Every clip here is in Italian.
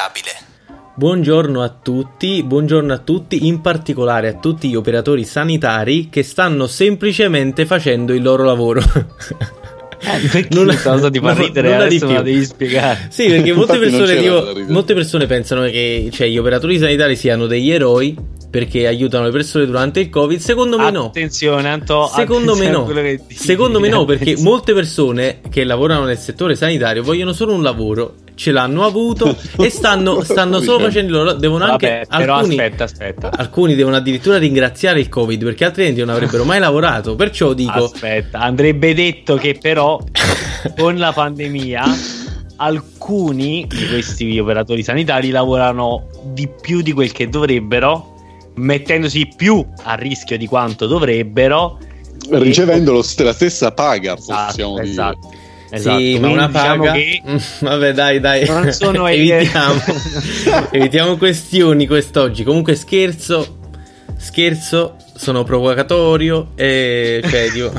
disabile. Buongiorno a tutti, buongiorno a tutti, in particolare a tutti gli operatori sanitari che stanno semplicemente facendo il loro lavoro. Eh, nulla, cosa ti fa ridere adesso me la devi spiegare sì perché molte persone, tipo, molte persone pensano che cioè, gli operatori sanitari siano degli eroi perché aiutano le persone durante il covid secondo me no attenzione Anto secondo attenzione me no secondo me no perché molte persone che lavorano nel settore sanitario vogliono solo un lavoro ce l'hanno avuto e stanno, stanno solo facendo loro. Devono anche. Vabbè, alcuni, aspetta, aspetta. Alcuni devono addirittura ringraziare il Covid perché altrimenti non avrebbero mai lavorato. Perciò dico. Aspetta, andrebbe detto che però con la pandemia alcuni di questi operatori sanitari lavorano di più di quel che dovrebbero, mettendosi più a rischio di quanto dovrebbero. Ricevendo e... la stessa paga, esatto, possiamo esatto. dire. Esatto, sì, ma una diciamo paga. Che... Vabbè, dai, dai. Non sono evitiamo. evitiamo questioni quest'oggi. Comunque, scherzo. Scherzo, sono provocatorio. E cioè, tipo,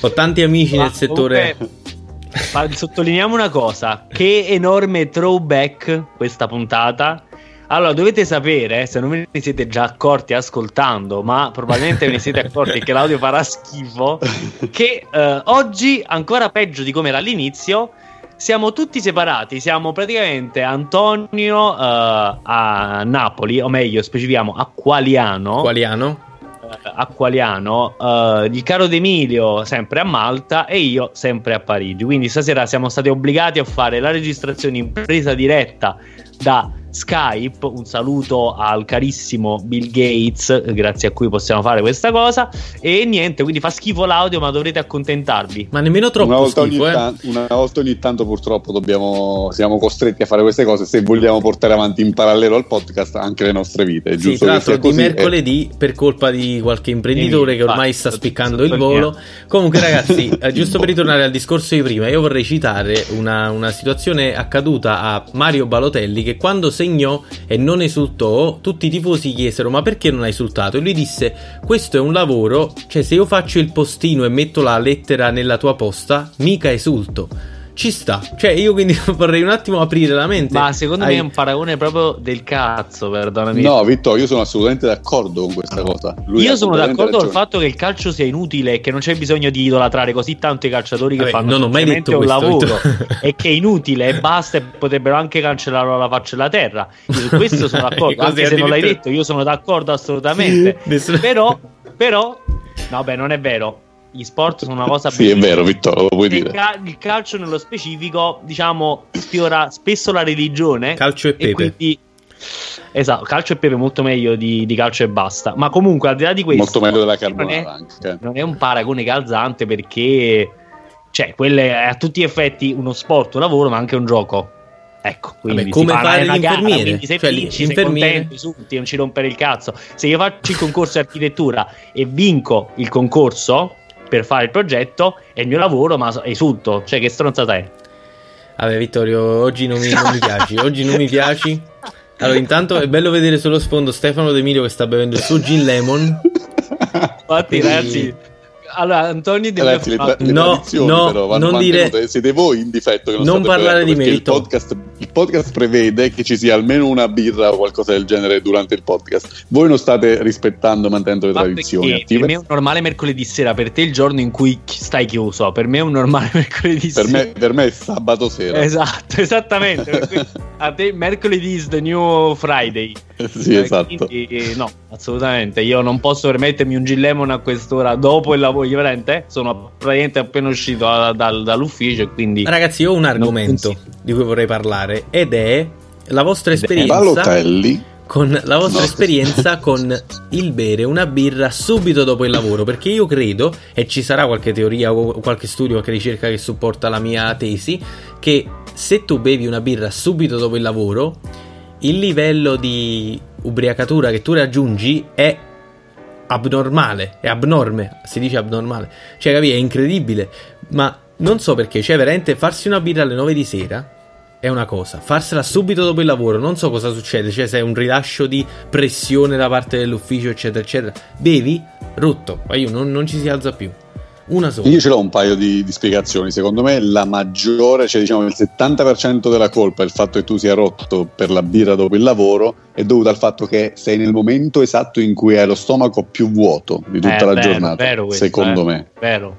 ho tanti amici ma nel settore. Comunque, sottolineiamo una cosa: che enorme throwback questa puntata allora, dovete sapere, se non ve ne siete già accorti ascoltando, ma probabilmente ve ne siete accorti che l'audio farà schifo, che eh, oggi, ancora peggio di come era all'inizio, siamo tutti separati. Siamo praticamente Antonio uh, a Napoli, o meglio, specifichiamo a Qualiano. Qualiano. Uh, a Qualiano, uh, il caro D'Emilio sempre a Malta e io sempre a Parigi. Quindi stasera siamo stati obbligati a fare la registrazione in presa diretta da Skype. Un saluto al carissimo Bill Gates, grazie a cui possiamo fare questa cosa. E niente, quindi fa schifo l'audio, ma dovrete accontentarvi. Ma nemmeno troppo una volta, schifo, ogni, eh? ta- una volta ogni tanto, purtroppo, dobbiamo, siamo costretti a fare queste cose se vogliamo portare avanti in parallelo al podcast anche le nostre vite. È sì, giusto tra l'altro, di mercoledì, per colpa di qualche imprenditore che ormai sta spiccando il volo. Comunque, ragazzi, eh, giusto per ritornare al discorso di prima, io vorrei citare una, una situazione accaduta a Mario Balotelli che quando segnò e non esultò, tutti i tifosi chiesero ma perché non hai esultato? E lui disse questo è un lavoro, cioè se io faccio il postino e metto la lettera nella tua posta, mica esulto ci sta. Cioè, io quindi vorrei un attimo aprire la mente. Ma secondo ai... me è un paragone proprio del cazzo, perdonami. No, Vittorio, io sono assolutamente d'accordo con questa cosa. Lui io sono d'accordo col fatto che il calcio sia inutile e che non c'è bisogno di idolatrare così tanto i calciatori che Vabbè, fanno non ho mai detto un questo, lavoro e che è inutile e basta e potrebbero anche cancellare la faccia della terra. Io su questo sono d'accordo, anche se non l'hai detto, io sono d'accordo assolutamente. però, però, no, beh, non è vero gli sport sono una cosa Sì, è vero, Vittorio, lo puoi dire. Ca- il calcio nello specifico, diciamo, sfiora spesso la religione. Calcio e pepe. E quindi... Esatto, calcio e pepe è molto meglio di, di, calcio e basta. Ma comunque, al di là di questo, molto meglio della carbonara non è, anche. Non è un paragone calzante perché, cioè, quello è a tutti gli effetti uno sport, un lavoro, ma anche un gioco. Ecco, quindi Vabbè, come fare l'infermiere? Gara, se cioè, vinci, l'infermiere... sei contento, esulti, non ci rompere il cazzo. Se io faccio il concorso di architettura e vinco il concorso, per fare il progetto è il mio lavoro, ma esulto. Cioè, che stronzata è? Vabbè, Vittorio, oggi non mi, non mi piaci. Oggi non mi piaci. Allora, intanto è bello vedere sullo sfondo Stefano De Milo che sta bevendo il suo gin lemon. Infatti, ragazzi, allora, Antonio deve Ragazzi, le, le no, no, però non dire... Siete voi in difetto che non, non parlare di merito. Il podcast, il podcast, prevede che ci sia almeno una birra o qualcosa del genere durante il podcast. Voi non state rispettando, mantenendo le Ma tradizioni attive. Per me è un normale mercoledì sera, per te è il giorno in cui stai chiuso. Per me è un normale mercoledì per sera. Me, per me è sabato sera. Esatto, esattamente. a te mercoledì is the new Friday. sì, esatto. Quindi, no, assolutamente. Io non posso permettermi un gin lemon a quest'ora dopo il lavoro veramente sono praticamente appena uscito da, da, dall'ufficio e quindi ragazzi io ho un argomento di cui vorrei parlare ed è la vostra esperienza Balotelli. con la vostra esperienza con il bere una birra subito dopo il lavoro perché io credo e ci sarà qualche teoria o qualche studio qualche ricerca che supporta la mia tesi che se tu bevi una birra subito dopo il lavoro il livello di ubriacatura che tu raggiungi è abnormale, è abnorme, si dice abnormale. Cioè, capi, è incredibile, ma non so perché, cioè veramente farsi una birra alle 9 di sera è una cosa, farsela subito dopo il lavoro, non so cosa succede, cioè se è un rilascio di pressione da parte dell'ufficio, eccetera, eccetera. Bevi, rotto, ma io non, non ci si alza più. Una sola. Io ce l'ho un paio di, di spiegazioni. Secondo me la maggiore, cioè diciamo il 70% della colpa, il fatto che tu sia rotto per la birra dopo il lavoro, è dovuto al fatto che sei nel momento esatto in cui hai lo stomaco più vuoto di tutta Eh, la vero, giornata. vero questo, secondo eh. me. Vero.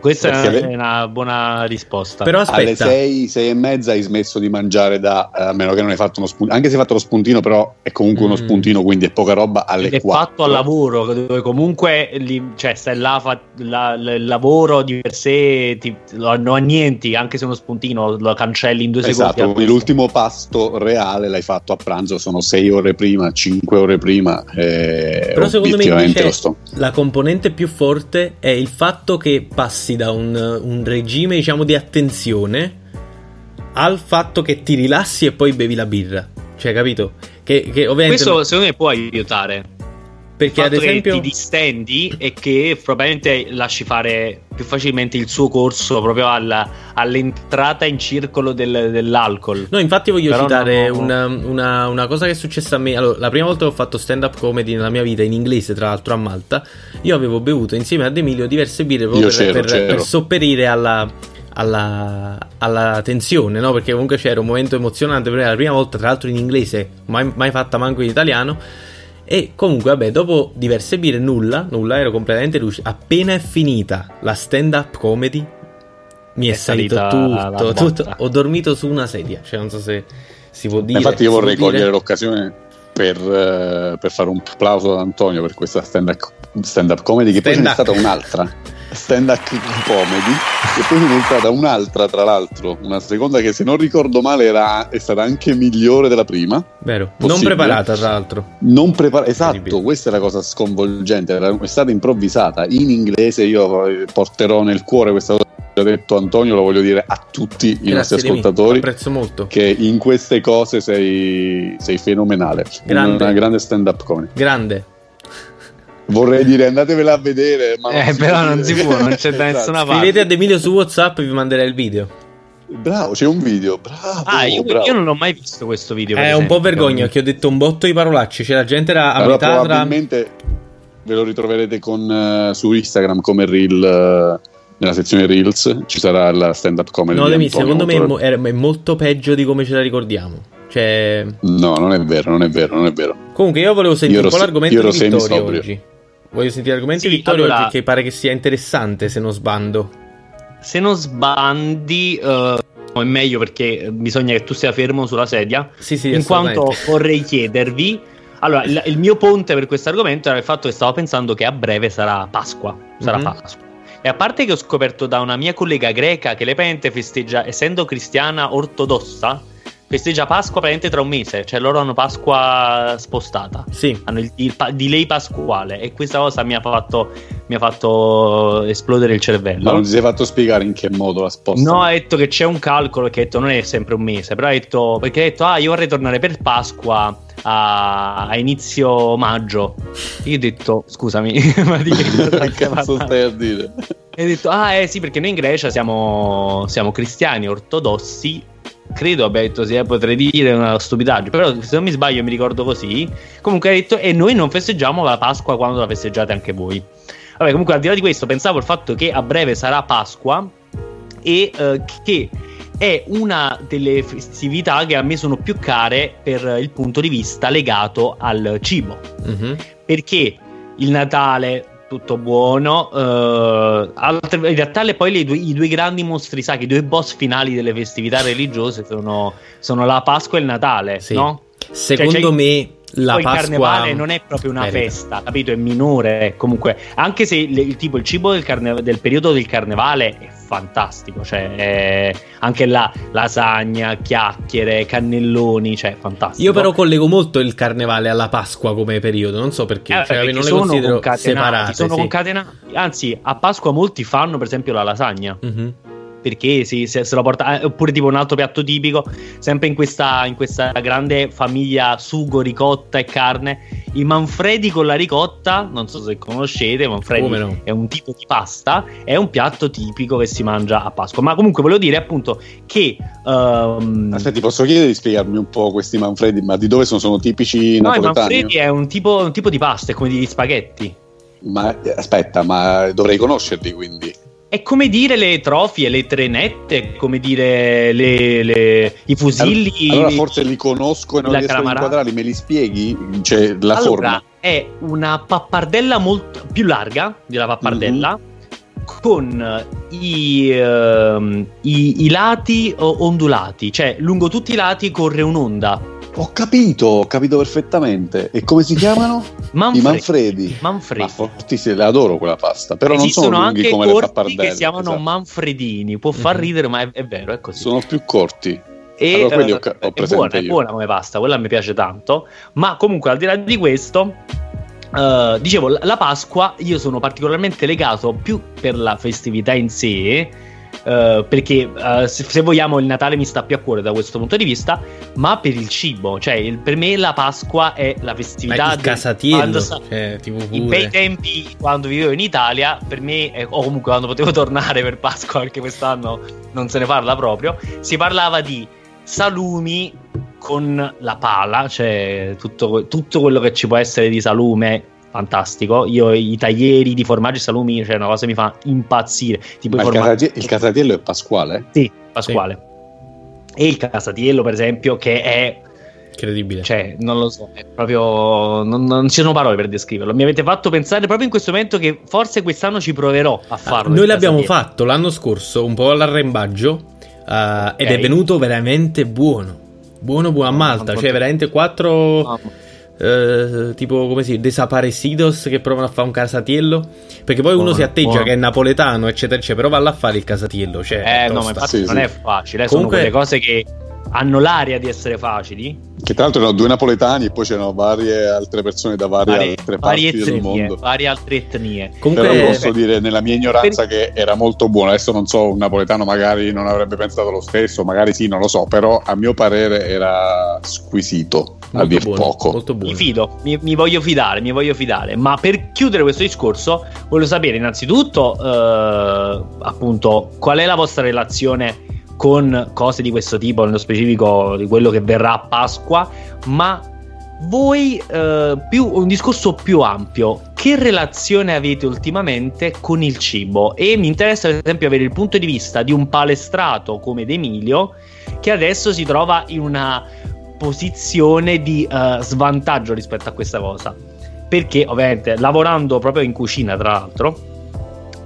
Questa Perché è le- una buona risposta. Però Alle aspetta, 6, 6 e mezza hai smesso di mangiare da, eh, a meno che non hai fatto uno spuntino, anche se hai fatto lo spuntino, però è comunque uno Mm. spuntino, quindi è poca roba alle Ed è 4. fatto al lavoro, dove comunque lì, cioè, stai là, fa- la- la- il lavoro di per sé ti, lo, lo annienti, anche se uno spuntino lo cancelli in due Esatto, secondi. quindi l'ultimo pasto reale l'hai fatto a pranzo, sono 6 ore prima, 5 ore prima, e Però secondo me invece la componente più forte è il fatto che passi da un, un regime, diciamo, di attenzione al fatto che ti rilassi e poi bevi la birra. Cioè, capito? Che, che ovviamente... Questo secondo me può aiutare. perché ad esempio... ti distendi e che probabilmente lasci fare più facilmente il suo corso proprio alla- all'entrata in circolo del- dell'alcol. No, infatti voglio Però citare no. una, una- una cosa che è successa a me. Allora, la prima volta che ho fatto stand-up comedy nella mia vita, in inglese tra l'altro a Malta, io avevo bevuto insieme ad Emilio diverse birre proprio Io per, c'ero, per- c'ero. per sopperire alla, alla, alla tensione, no? Perché comunque c'era un momento emozionante per me, la prima volta tra l'altro in inglese, mai, mai fatta manco in italiano. E comunque, vabbè, dopo diverse birre, nulla, nulla, ero completamente lucido. Appena è finita la stand-up comedy, mi è, È salito tutto, la tutto. Ho dormito su una sedia, cioè non so se si può dire. Infatti io vorrei dire. cogliere l'occasione per, eh, per fare un applauso ad Antonio per questa stand-up, stand-up comedy, che poi ce n'è Stand-up. stata un'altra. Stand-up comedy, e poi ce n'è stata un'altra, tra l'altro, una seconda che se non ricordo male era, è stata anche migliore della prima. Vero, non Possibile. preparata tra l'altro. Non preparata, esatto, questa è la cosa sconvolgente. era- È stata improvvisata in inglese. Io eh, porterò nel cuore questa cosa ha detto Antonio, lo voglio dire a tutti i nostri Grazie di me, ascoltatori. Apprezzo molto. Che in queste cose sei, sei fenomenale. Grande. Una grande stand-up comedy. Grande. Vorrei dire andatevela a vedere, ma non Eh, però non si può, non c'è da Esatto. nessuna parte. Scrivete ad Emilio su WhatsApp e vi manderei il video. Bravo, c'è un video. Bravo, Ah, io, bravo. io non l'ho mai visto questo video. per È un esempio. po' vergogna che ho detto un botto di parolacce. Cioè, la gente era a Allora, metà tra. probabilmente ve lo ritroverete con, eh, su Instagram come reel eh, nella sezione reels ci sarà la stand up comedy No, Demi, secondo me è, mo- è- molto peggio di come ce la ricordiamo. Cioè, no non è vero non è vero non è vero comunque, io volevo sentire Io un po' ero- l'argomento di Vittorio oggi. Voglio sentire l'argomento Sì, Vittorio allora- che pare che sia interessante se non sbando. Se non sbandi, eh, è meglio perché bisogna che tu sia fermo sulla sedia. Sì, sì, in quanto vorrei chiedervi. Allora, il, il mio ponte per questo argomento era il fatto che stavo pensando che a breve sarà Pasqua. Sarà Mhm. Pasqua. E a parte che ho scoperto da una mia collega greca che lei praticamente festeggia, essendo cristiana ortodossa, festeggia Pasqua praticamente tra un mese. Cioè loro hanno Pasqua spostata. Sì, Hanno il, il pa- delay pasquale. E questa cosa mi ha fatto, mi ha fatto esplodere il cervello. ma non ti sei fatto spiegare in che modo la sposta No, ha detto che c'è un calcolo che ha detto non è sempre un mese, però ha detto perché ha detto ah io vorrei tornare per Pasqua a, a inizio maggio. Io ho detto scusami, ma di che cosa stai che cazzo stai a dire E ho detto ah eh sì perché noi in Grecia siamo, siamo cristiani ortodossi. Credo abbia detto sì, eh, potrei dire una stupidaggine, però se non mi sbaglio mi ricordo così. Comunque ha detto e noi non festeggiamo la Pasqua quando la festeggiate anche voi. Vabbè, comunque al di là di questo pensavo al fatto che a breve sarà Pasqua e eh, che è una delle festività che a me sono più care per il punto di vista legato al cibo. mhm. Perché il Natale tutto buono, eh, altre- in realtà le- poi le due- i due grandi mostri sacri, i due boss finali delle festività religiose sono, sono la Pasqua e il Natale, Sì. no? Secondo Cioè, me la poi Pasqua il carnevale non è proprio una merita. festa, capito? È minore. Comunque, anche se il, tipo il cibo del, carne- del periodo del carnevale è fantastico, cioè è- anche là lasagna, chiacchiere, cannelloni, cioè fantastico. Io però collego molto il carnevale alla Pasqua come periodo, non so perché, Eh, cioè, perché non le sono considero separate. sono sì. concatenati. Anzi, a Pasqua molti fanno per esempio la lasagna. Mhm. Perché si, se, se lo porta eh, oppure tipo un altro piatto tipico sempre in questa, in questa grande famiglia sugo, ricotta e carne i manfredi con la ricotta non so se conoscete manfredi no? è un tipo di pasta è un piatto tipico che si mangia a Pasqua ma comunque volevo dire appunto che ehm, Aspetti, posso chiedere di spiegarmi un po' questi manfredi? Ma di dove sono? Sono tipici no, i napoletani? manfredi è un tipo, un tipo di pasta è come degli spaghetti Ma aspetta, ma dovrei conoscerli quindi. È come dire le trofie, le trenette, come dire le, le, i fusilli. Allora forse li conosco e non riesco a inquadrarli, me li spieghi? Cioè, la allora, forma. è una pappardella molto più larga della pappardella. Mm-hmm con i, uh, i, i, lati ondulati, cioè lungo tutti i lati corre un'onda. Ho capito, ho capito perfettamente. E come si chiamano? Manfredi. I Manfredi. Manfredi. Ma fortissimi, le adoro quella pasta. Però Esistono non sono lunghi come le pappardelle. che si chiamano esatto. Manfredini. Può far mhm. ridere, ma è, è, vero, è così. Sono più corti. E allora, quelli ho, ho è, buona, è buona come pasta, quella mi piace tanto. Ma comunque, al di là di questo, Uh, dicevo, la Pasqua io sono particolarmente legato più per la festività in sé, uh, perché uh, se, se, vogliamo il Natale mi sta più a cuore da questo punto di vista, ma per il cibo, cioè il, per me la Pasqua è la festività del casatiello, cioè, tipo in bei tempi quando vivevo in Italia, per me, eh, o comunque quando potevo tornare per Pasqua, perché quest'anno non se ne parla proprio, si parlava di salumi con la pala, cioè tutto, tutto, quello che ci può essere di salume. Fantastico, io i taglieri di formaggi e salumi, cioè una cosa che mi fa impazzire. Tipo Ma il, casati- il, casatiello è pasquale? Sì, pasquale. Sì. E il casatiello, per esempio, che è incredibile. Cioè, non lo so, è proprio. Non, non, ci sono parole per descriverlo. Mi avete fatto pensare proprio in questo momento che forse quest'anno ci proverò a farlo. Noi l'abbiamo fatto l'anno scorso, un po' all'arrembaggio, uh, okay. ed è venuto veramente buono. Buono, buono a Malta, cioè veramente quattro... Eh, tipo come si desaparecidos che provano a fare un casatiello perché poi buono, uno si atteggia buono. che è napoletano eccetera eccetera però va là a fare il casatiello cioè, eh no ma infatti sì, non sì. è facile eh, Comunque... sono quelle cose che hanno l'aria di essere facili. Che tra l'altro erano due napoletani e poi c'erano varie altre persone da varie, varie altre varie parti etnie, del mondo. Varie altre etnie. Comunque Però posso dire nella mia ignoranza per... che era molto buono. Adesso non so, un napoletano magari non avrebbe pensato lo stesso, magari sì, non lo so, però a mio parere era squisito, molto a dir buono, poco. Molto buono. Mi fido, mi, mi, voglio fidare, mi voglio fidare. Ma per chiudere questo discorso voglio sapere innanzitutto eh, appunto qual è la vostra relazione con cose di questo tipo, nello specifico di quello che verrà a Pasqua, ma voi eh, più un discorso più ampio. Che relazione avete ultimamente con il cibo? E mi interessa per esempio avere il punto di vista di un palestrato come D'Emilio che adesso si trova in una posizione di uh, svantaggio rispetto a questa cosa. Perché ovviamente lavorando proprio in cucina tra l'altro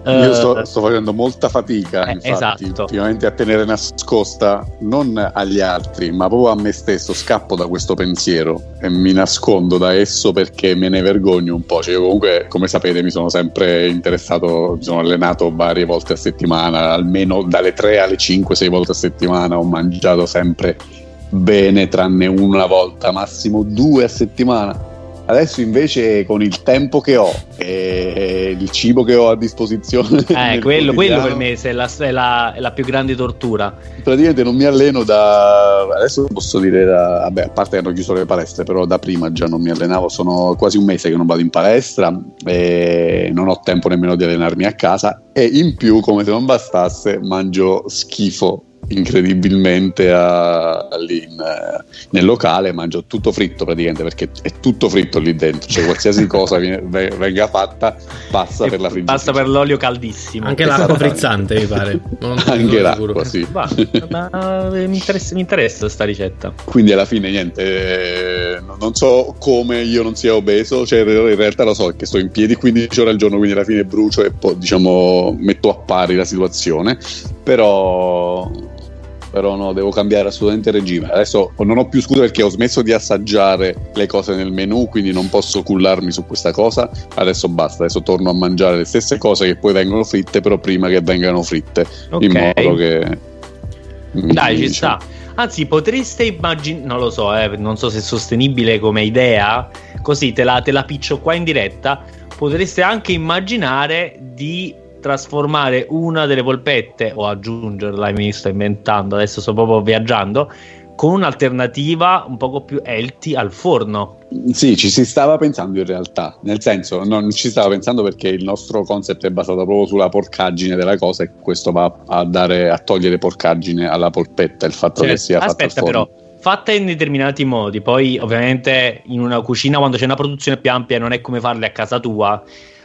io sto, eh, sto, facendo molta fatica, eh, infatti, esatto. ultimamente a tenere nascosta non agli altri, ma proprio a me stesso. Scappo da questo pensiero e mi nascondo da esso perché me ne vergogno un po'. Cioè, io comunque, come sapete, mi sono sempre interessato, mi sono allenato varie volte a settimana, almeno dalle 3 alle 5, 6 volte a settimana. Ho mangiato sempre bene, tranne una volta, massimo due a settimana Adesso invece con il tempo che ho e il cibo che ho a disposizione... Eh, quello, quello, per me è la, è, la, è la, più grande tortura. Praticamente non mi alleno da... Adesso posso dire da... Vabbè, a parte che hanno chiuso le palestre, però da prima già non mi allenavo, sono quasi un mese che non vado in palestra e non ho tempo nemmeno di allenarmi a casa e in più, come se non bastasse, mangio schifo incredibilmente a, lì in, nel locale mangio tutto fritto praticamente perché è tutto fritto lì dentro cioè qualsiasi cosa viene, venga fatta passa e per la friggitrice passa per l'olio caldissimo. Anche l'acqua frizzante mi pare. Non, anche non l'acqua sì. Ma, ma mi, interessa, mi interessa sta ricetta. Quindi alla fine niente eh, non so come io non sia obeso cioè in realtà lo so che sto in piedi 15 ore al giorno quindi alla fine brucio e poi diciamo metto a pari la situazione però però no, devo cambiare assolutamente regime. Adesso non ho più scuse perché ho smesso di assaggiare le cose nel menù, quindi non posso cullarmi su questa cosa. Adesso basta, adesso torno a mangiare le stesse cose che poi vengono fritte, però prima che vengano fritte, okay. in modo che... Dai, ci sta. Anzi, potreste immaginare, non lo so, eh, non so se è sostenibile come idea, così te la, te la piccio qua in diretta, potreste anche immaginare di trasformare una delle polpette o aggiungerla, mi sto inventando, adesso sto proprio viaggiando, con un'alternativa un poco più healthy al forno. Sì, ci si stava pensando in realtà, nel senso non ci stava pensando perché il nostro concept è basato proprio sulla porcaggine della cosa e questo va a, dare, a togliere porcaggine alla polpetta, il fatto certo. che sia fatta Aspetta però, fatta in determinati modi, poi ovviamente in una cucina quando c'è una produzione più ampia non è come farle a casa tua,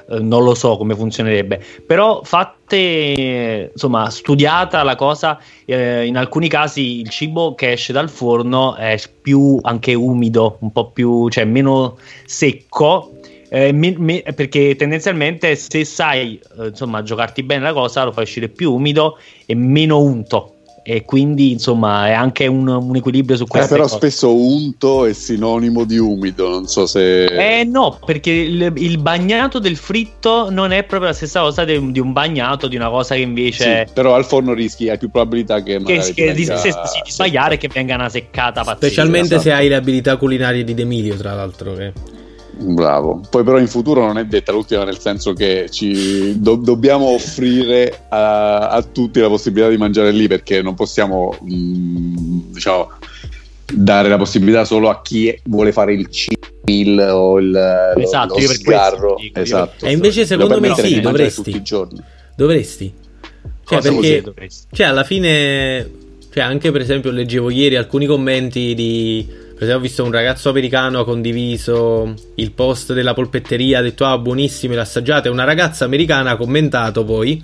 eh, non lo so come funzionerebbe. Però fatte, insomma, studiata la cosa, eh, in alcuni casi il cibo che esce dal forno è più anche umido, un po' più, cioè meno secco. Eh, me, me, perché tendenzialmente se sai eh, insomma giocarti bene la cosa lo fai uscire più umido e meno unto e quindi insomma è anche un, un equilibrio su questo. Eh, però cose. spesso unto è sinonimo di umido, non so se... Eh no, perché il, il, bagnato del fritto non è proprio la stessa cosa di, di un bagnato, di una cosa che invece... Sì, però al forno rischi, hai più probabilità che... Che, che di, se, sì, di sbagliare e che venga una seccata pazzesca. Specialmente esatto. se hai le abilità culinarie di D'Emilio, tra l'altro. Che... Bravo. Poi però in futuro non è detta l'ultima nel senso che ci do- dobbiamo offrire a-, a, tutti la possibilità di mangiare lì perché non possiamo mh, mm, diciamo dare la possibilità solo a chi vuole fare il chill o il, esatto, lo, lo sgarro. Dico, esatto. E invece secondo me sì, dovresti. Tutti i giorni. Dovresti. Cioè, Cosa perché dovresti? Cioè, alla fine cioè, anche per esempio leggevo ieri alcuni commenti di per esempio, ho visto un ragazzo americano ha condiviso il post della polpetteria, ha detto ah buonissime, l'assaggiate. Una ragazza americana ha commentato poi,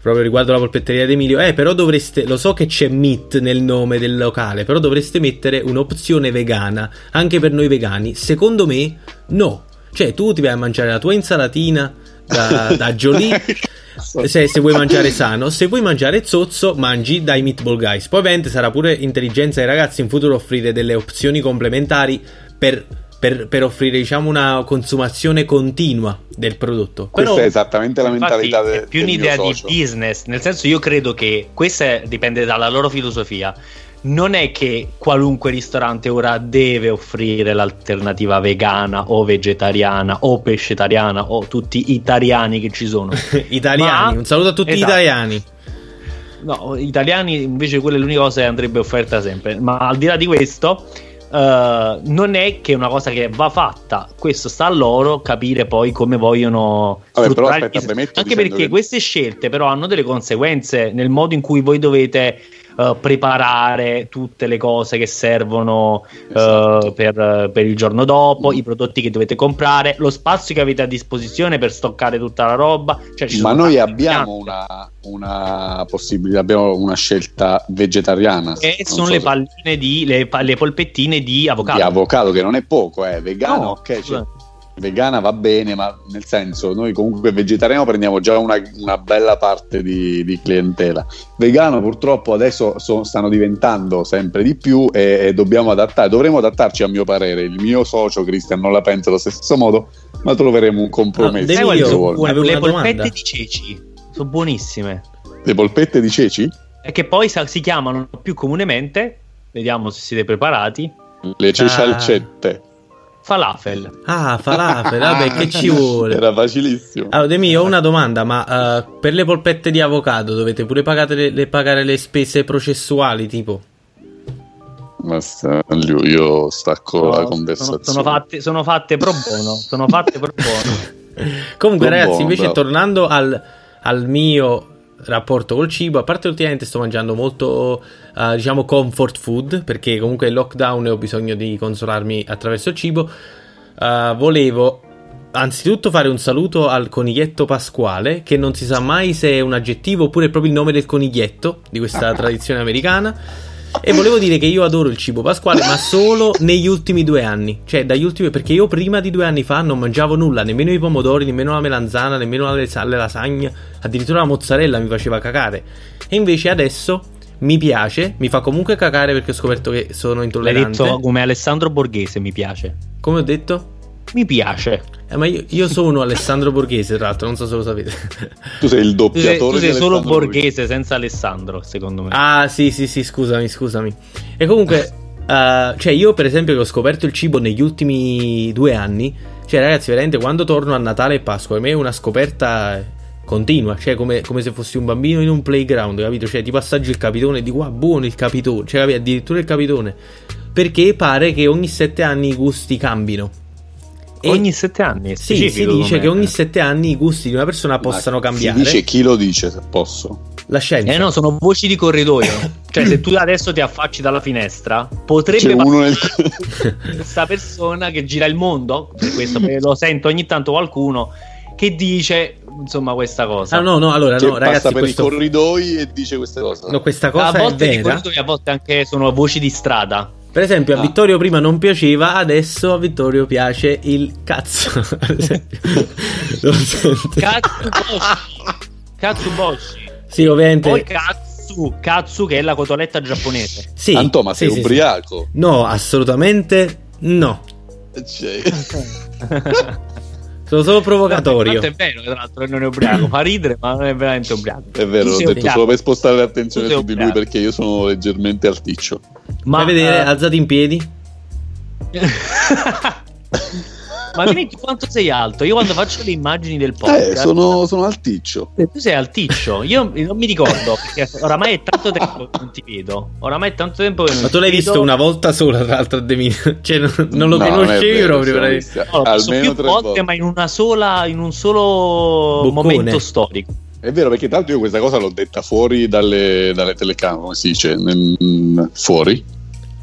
proprio riguardo la polpetteria di Emilio, eh però dovreste, lo so che c'è meat nel nome del locale, però dovreste mettere un'opzione vegana, anche per noi vegani. Secondo me no. Cioè tu ti vai a mangiare la tua insalatina da, da Jolie se, se, vuoi mangiare sano, se vuoi mangiare zozzo, mangi dai Meatball Guys. Poi, ovviamente, sarà pure intelligenza ai ragazzi in futuro offrire delle opzioni complementari per, per, per offrire, diciamo, una consumazione continua del prodotto. Questa Però, è esattamente la mentalità del È più un'idea di business, nel senso, io credo che questa dipende dalla loro filosofia non è che qualunque ristorante ora deve offrire l'alternativa vegana o vegetariana o pescetariana o tutti italiani che ci sono. italiani, Ma, un saluto a tutti esatto. gli italiani. No, italiani invece quella è l'unica cosa che andrebbe offerta sempre. Ma al di là di questo, uh, non è che è una cosa che va fatta. Questo sta a loro capire poi come vogliono Vabbè, però aspetta, Anche perché che... queste scelte però hanno delle conseguenze nel modo in cui voi dovete uh, preparare tutte le cose che servono esatto. uh, per, per, il giorno dopo, i prodotti che dovete comprare, lo spazio che avete a disposizione per stoccare tutta la roba. Cioè, Ma noi abbiamo una, una, possibilità, abbiamo una scelta vegetariana. E sono so le palline di le, le, polpettine di avocado. Di avocado, che non è poco, è eh. vegano, no, ok. Cioè, vegana va bene, ma nel senso, noi comunque vegetariano prendiamo già una, una bella parte di, di, clientela. Vegano purtroppo adesso so, stanno diventando sempre di più e, e, dobbiamo adattare, dovremmo adattarci a mio parere. Il mio socio Cristian non la pensa allo stesso modo, ma troveremo un compromesso. No, io, le, le polpette di ceci sono buonissime. Le polpette di ceci? E che poi si chiamano più comunemente, vediamo se siete preparati. Le cecialcette. Ah falafel. Ah, falafel, vabbè, che ci vuole? Era facilissimo. Allora, Demi, ho una domanda, ma uh, per le polpette di avocado dovete pure pagare le, le, pagare le spese processuali, tipo? Ma io stacco no, la conversazione. Sono, sono, fatte, sono fatte pro bono, sono fatte pro bono. Comunque, pro ragazzi, invece, bravo. tornando al, al mio rapporto col cibo. A parte ultimamente sto mangiando molto, uh, diciamo, comfort food, perché comunque è lockdown e ho bisogno di consolarmi attraverso il cibo. Uh, volevo anzitutto fare un saluto al coniglietto pasquale, che non si sa mai se è un aggettivo oppure proprio il nome del coniglietto di questa tradizione americana. E volevo dire che io adoro il cibo pasquale, ma solo negli ultimi due anni. Cioè, dagli ultimi. Perché io prima di due anni fa non mangiavo nulla, nemmeno i pomodori, nemmeno la melanzana, nemmeno le, le lasagne. Addirittura la mozzarella mi faceva cacare. E invece adesso mi piace, mi fa comunque cacare perché ho scoperto che sono intollerante. L'hai detto come Alessandro Borghese, mi piace. Come ho detto? Mi piace. Eh, ma io, io, sono Alessandro Borghese, tra l'altro, non so se lo sapete. Tu sei il doppiatore. Tu sei, tu sei solo Borghese, Borghese senza Alessandro, secondo me. Ah, sì, sì, sì, scusami, scusami. E comunque, uh, cioè, io per esempio che ho scoperto il cibo negli ultimi due anni, cioè, ragazzi, veramente quando torno a Natale e Pasqua, per me è una scoperta continua, cioè come, come, se fossi un bambino in un playground, capito? Cioè ti passaggio il capitone e dico ah buono il capitone, cioè capito? addirittura il capitone, perché pare che ogni sette anni i gusti cambino. E ogni sette anni? Sì, si dice che ogni sette anni i gusti di una persona possano cambiare. Si dice chi lo dice, se posso. La scienza. Eh no, sono voci di corridoio. cioè, se tu adesso ti affacci dalla finestra, potrebbe uno nel... questa persona che gira il mondo. Per questo lo sento ogni tanto qualcuno che dice insomma questa cosa. Ah, no, no, allora, Che no, passa ragazzi, per questo, i corridoi e dice queste cose. no, questa a cosa è volte vera. ricordo che a volte anche sono voci di strada. Per esempio, a Ah. Vittorio prima non piaceva, adesso a Vittorio piace il cazzo. Ad esempio. Lo sento. Katsuboshi. Katsuboshi. Sì, ovviamente. Poi Katsu, Katsu che è la cotoletta giapponese. Sì, Anto, ma sì, sei sì, sì. ubriaco. No, assolutamente no. Cioè, Sono solo provocatorio. Tanto è vero, tra l'altro, che non è ubriaco. Fa ridere, ma non è veramente ubriaco. è vero, l'ho detto ubriaco. solo per spostare l'attenzione su di lui perché io sono leggermente alticcio. Ma, Fai vedere, eh, alzati in piedi. ma dimmi quanto sei alto? Io quando faccio le immagini del podcast, Eh, sono, sono alticcio. Eh, tu sei alticcio. Io non mi ricordo perché oramai è tanto tempo che non ti vedo. Oramai è tanto tempo che non Ma tu l'hai vedo. visto una volta sola, tra l'altro, a De Mino. Cioè, non, non lo No, conoscevi vero, proprio. No, l'ho visto almeno più volte, volte. ma in una sola, in un solo Boccone. momento storico. È vero, perché tanto io questa cosa l'ho detta fuori dalle, dalle telecamere, come si dice, fuori.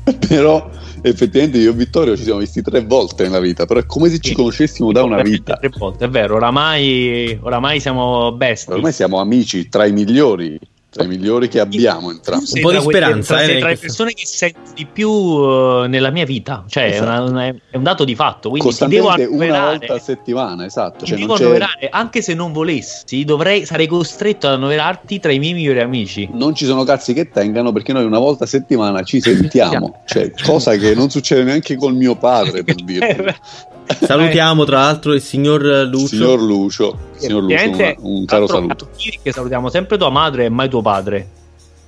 Però effettivamente io e Vittorio ci siamo visti tre volte nella vita, però è come se ci Sì. conoscessimo da una vita. Tre volte, è vero. Oramai, oramai siamo bestie. Ormai siamo amici tra i migliori, tra i migliori che abbiamo entrambi. sei po' di speranza, tra- eh, sei tra le questo- persone che sento di più eh, nella mia vita. Cioè, è, una- Esatto. una- è un dato di fatto. Quindi ti devo Costantemente una volta a settimana, esatto. ti Cioè, devo non, c'è- annoverare, anche se non volessi, dovrei, sarei costretto ad annoverarti tra i miei migliori amici. non ci sono cazzi che tengano perché noi una volta a settimana ci sentiamo. cioè, cosa che non succede neanche col mio padre, per dirti. Salutiamo, tra l'altro, il signor Lucio. Signor Lucio, signor Lucio una- un caro saluto. che salutiamo sempre tua madre e mai tuo padre.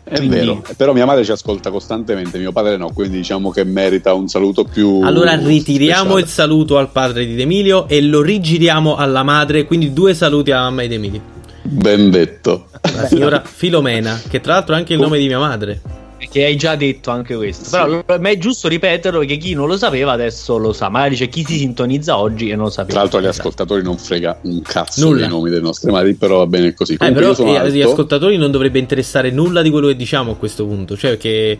È Quindi- vero, però mia madre ci ascolta costantemente, mio padre no, quindi diciamo che merita un saluto più. Allora ritiriamo speciale. il saluto al padre di Emilio e lo rigiriamo alla madre, quindi due saluti alla mamma di Emilio. Ben detto. La signora Filomena, che tra l'altro è anche il nome di mia madre. Che hai già detto anche questo. Sì. Però ma è giusto ripeterlo perché chi non lo sapeva adesso lo sa. Magari c'è chi si sintonizza oggi e non lo sapeva. Tra l'altro agli ascoltatori non frega un cazzo Nulla. dei nomi delle nostre madri, però va bene così. Eh, però eh, agli ascoltatori non dovrebbe interessare nulla di quello che diciamo a questo punto. Cioè, che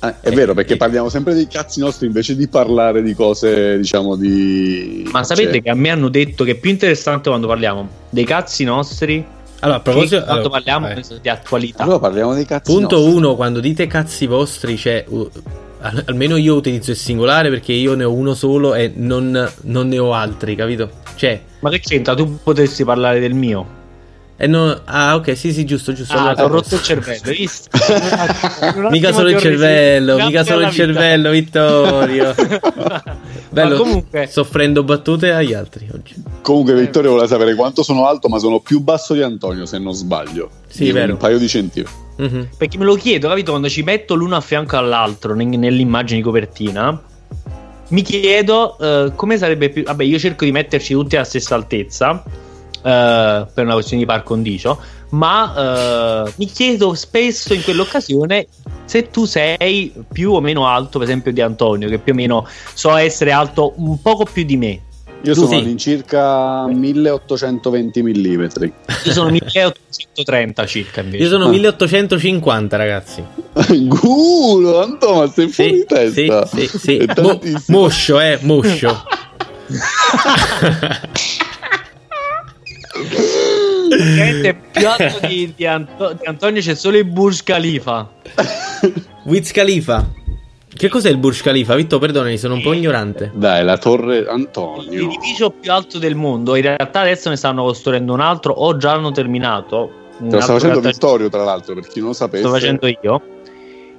Eh, è vero, perché parliamo sempre dei cazzi nostri invece di parlare di cose, diciamo, di. Ma sapete cioè, che a me hanno detto che è più interessante quando parliamo dei cazzi nostri allora, a proposito, quando allora, parliamo eh. di attualità. Allora parliamo dei cazzi Punto nostri. uno, quando dite cazzi vostri, cioè, uh, al- almeno io utilizzo il singolare perché io ne ho uno solo e non, non ne ho altri, capito? Cioè, Ma che c'entra? Tu potresti parlare del mio. E non... Ah, ok, sì, sì, giusto, giusto. Ah, allora- ho rotto il cervello, hai visto? Mica solo il cervello, Grazie mica solo il vita. cervello, Vittorio. Bello, Ma comunque, soffrendo battute agli altri oggi. Comunque, Vittorio voleva sapere quanto sono alto, ma sono più basso di Antonio, se non sbaglio. Sì, Di vero. Un paio di centimetri. Mhm. perché me lo chiedo, capito? Quando ci metto l'uno a fianco all'altro ne- nell'immagine di copertina, mi chiedo eh, come sarebbe più. Vabbè, io cerco di metterci tutti alla stessa altezza. Eh, per una questione di par condicio, ma eh, mi chiedo spesso in quell'occasione se tu sei più o meno alto, per esempio, di Antonio, che più o meno so essere alto un poco più di me. Io Tu sono sì. all'incirca 1820 mm. Io sono 1830 circa invece. Io sono Ah. 1850, ragazzi. Culo, Anto, ma sei fuori Sì, di testa. sì, sì, sì. È Mo- tantissimo. moscio, eh, moscio. Gente, più alto di, di Anto- di Antonio c'è solo il Burj Khalifa. Wiz Khalifa. Che cos'è il Burj Khalifa? Vitto, perdonami, sono un po' ignorante. Dai, la torre Antonio. L'edificio più alto del mondo. In realtà adesso ne stanno costruendo un altro o già hanno terminato. Te lo sta facendo realtà Vittorio, tra l'altro, per chi non lo sapesse. sto facendo io.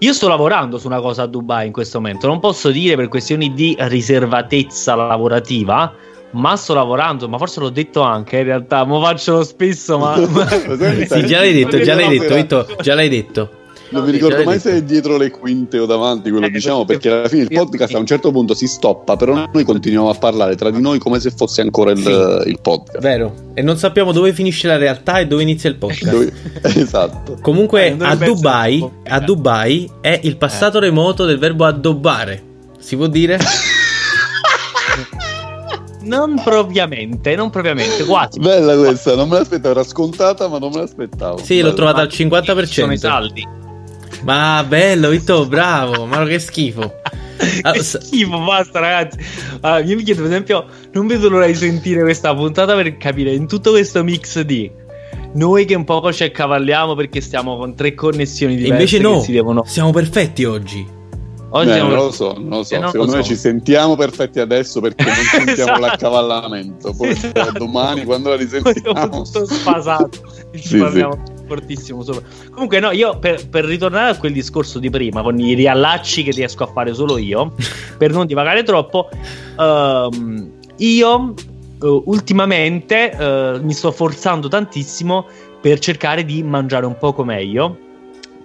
Io sto lavorando su una cosa a Dubai in questo momento. Non posso dire per questioni di riservatezza lavorativa. Ma sto lavorando, ma forse l'ho detto anche in realtà. Mo faccio spesso, ma. ma- Sì, già l'hai detto, già l'hai detto, Vitto, già l'hai detto. Non No, mi ricordo mai detto. se è dietro le quinte o davanti quello Eh, diciamo, perché- alla fine il podcast a un certo punto si stoppa, però noi continuiamo a parlare tra di noi come se fosse ancora il, Sì. il podcast. Vero. E non sappiamo dove finisce la realtà e dove inizia il podcast. Dove- esatto. Eh, Comunque non a Dubai, a Dubai è il passato remoto del verbo addobbare. Si può dire? Non propriamente, non propriamente, quasi. Bella questa, non me l'aspettavo, era scontata ma non me l'aspettavo. Sì, l'ho Bella. trovata al Ci Sono i 50%. saldi. Ma bello, Vitto, bravo. Ma che schifo. che schifo, basta ragazzi. Allora, io mi chiedo per esempio, non vedo l'ora di sentire questa puntata per capire in tutto questo mix di noi che un po' ci accavalliamo perché stiamo con tre connessioni diverse. Invece no, devono... siamo perfetti oggi. Oggi Beh, non lo so, non lo so. Eh, non Secondo lo me so. ci sentiamo perfetti adesso perché non sentiamo esatto. l'accavallamento. Poi esatto. domani quando la risentiamo. tutto spasato. Ci sì, parliamo sì. fortissimo sopra. Comunque, no, io per, per, ritornare a quel discorso di prima, con i riallacci che riesco a fare solo io, per non divagare troppo, uh, io uh, ultimamente uh, mi sto forzando tantissimo per cercare di mangiare un poco meglio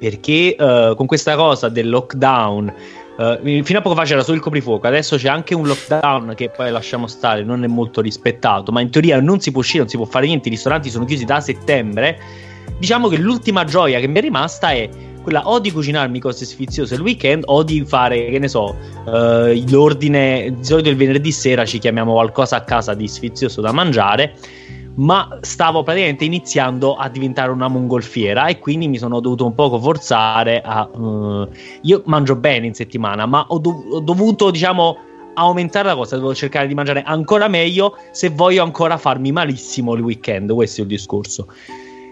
perché uh, con questa cosa del lockdown Uh, fino a poco fa c'era solo il coprifuoco, adesso c'è anche un lockdown che poi lasciamo stare, non è molto rispettato, ma in teoria non si può uscire, non si può fare niente, i ristoranti sono chiusi da settembre. Diciamo che l'ultima gioia che mi è rimasta è quella o di cucinarmi cose sfiziose il weekend o di fare, che ne so, uh, l'ordine, di solito il venerdì sera ci chiamiamo qualcosa a casa di sfizioso da mangiare ma stavo praticamente iniziando a diventare una mongolfiera e quindi mi sono dovuto un poco forzare a... Uh, io mangio bene in settimana, ma ho, dov- ho dovuto, diciamo, aumentare la cosa, devo cercare di mangiare ancora meglio se voglio ancora farmi malissimo il weekend, questo è il discorso.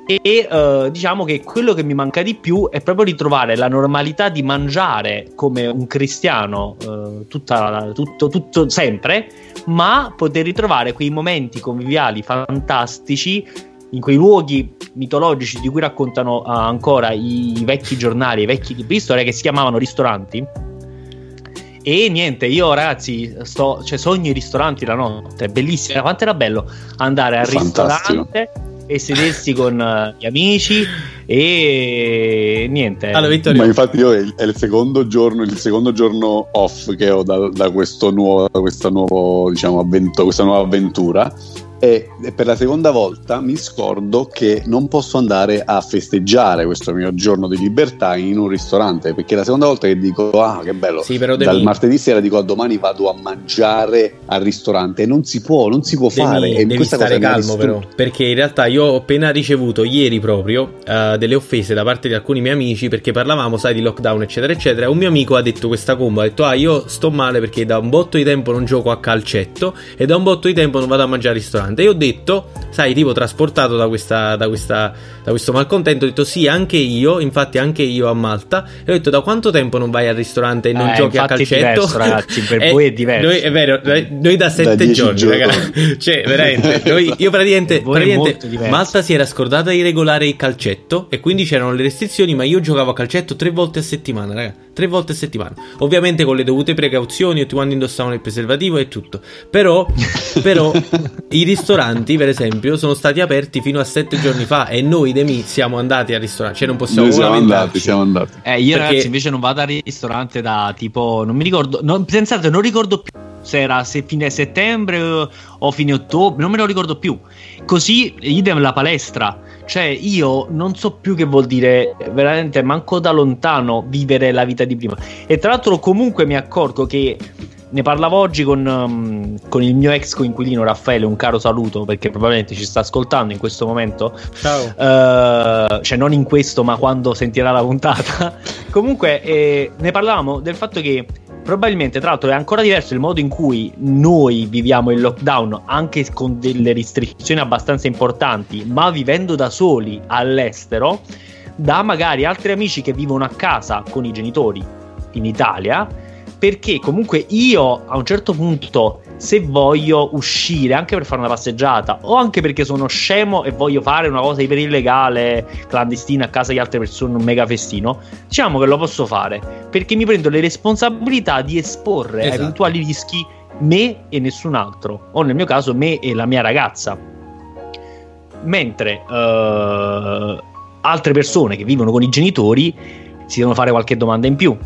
E uh, diciamo che quello che mi manca di più è proprio ritrovare la normalità di mangiare come un cristiano uh, tutta, tutto, tutto sempre, ma poter ritrovare quei momenti conviviali fantastici in quei luoghi mitologici di cui raccontano uh, ancora i, i, vecchi giornali, i vecchi libri di storia che si chiamavano ristoranti. E niente, io ragazzi, sto, cioè, sogno i ristoranti la notte, è bellissimo. Quanto era bello andare al Fantastico. ristorante e sedersi con uh, gli amici e niente. Allora, Vittorio... Ma infatti io è il, è il, secondo giorno, il secondo giorno off che ho da, da questo nuovo, da questa, nuovo, diciamo, avvento, questa nuova avventura e per la seconda volta mi scordo che non posso andare a festeggiare questo mio giorno di libertà in un ristorante perché la seconda volta che dico ah che bello sì, dal devi... martedì sera dico a domani vado a mangiare al ristorante. Non si può non si può devi, fare. E devi questa stare calmo però perché in realtà io ho appena ricevuto ieri proprio uh, delle offese da parte di alcuni miei amici perché parlavamo sai di lockdown eccetera eccetera. Un mio amico ha detto questa combo ha detto ah io sto male perché da un botto di tempo non gioco a calcetto e da un botto di tempo non vado a mangiare al ristorante ristorante. E ho detto, sai, tipo trasportato da, questa, da, questa, da questo malcontento, ho detto sì, anche io, infatti anche io a Malta. E ho detto da quanto tempo non vai al ristorante e non eh, giochi a calcetto? È diverso, ragazzi, per voi è diverso. Noi, è vero, noi da sette da giorni, giorni, ragazzi. cioè, veramente, noi, io praticamente, praticamente Malta si era scordata di regolare il calcetto e quindi c'erano le restrizioni, ma io giocavo a calcetto tre volte a settimana, ragazzi. Tre volte a settimana. Ovviamente con le dovute precauzioni, tutti quanti indossavano il preservativo e tutto. Però, però i ristoranti ristoranti, per esempio, sono stati aperti fino a sette giorni fa e noi Demi siamo andati al ristorante, cioè non possiamo noi siamo andati, siamo andati. Eh, io Perché... ragazzi invece non vado al ristorante da tipo, non mi ricordo, non, pensate, non ricordo più se era se fine settembre o fine ottobre, non me lo ricordo più. Così, idem la palestra. Cioè, io non so più che vuol dire veramente manco da lontano vivere la vita di prima. E tra l'altro, comunque mi accorgo che ne parlavo oggi con, um, con, il mio ex coinquilino Raffaele, un caro saluto perché probabilmente ci sta ascoltando in questo momento. Ciao. Uh, cioè non in questo, ma quando sentirà la puntata. Comunque eh, ne parlavamo del fatto che probabilmente tra l'altro è ancora diverso il modo in cui noi viviamo il lockdown anche con delle restrizioni abbastanza importanti, ma vivendo da soli all'estero, da magari altri amici che vivono a casa con i genitori in Italia perché comunque io a un certo punto se voglio uscire anche per fare una passeggiata o anche perché sono scemo e voglio fare una cosa iper illegale clandestina a casa di altre persone un mega festino diciamo che lo posso fare perché mi prendo le responsabilità di esporre esatto. a eventuali rischi me e nessun altro o nel mio caso me e la mia ragazza mentre uh, altre persone che vivono con i genitori si devono fare qualche domanda in più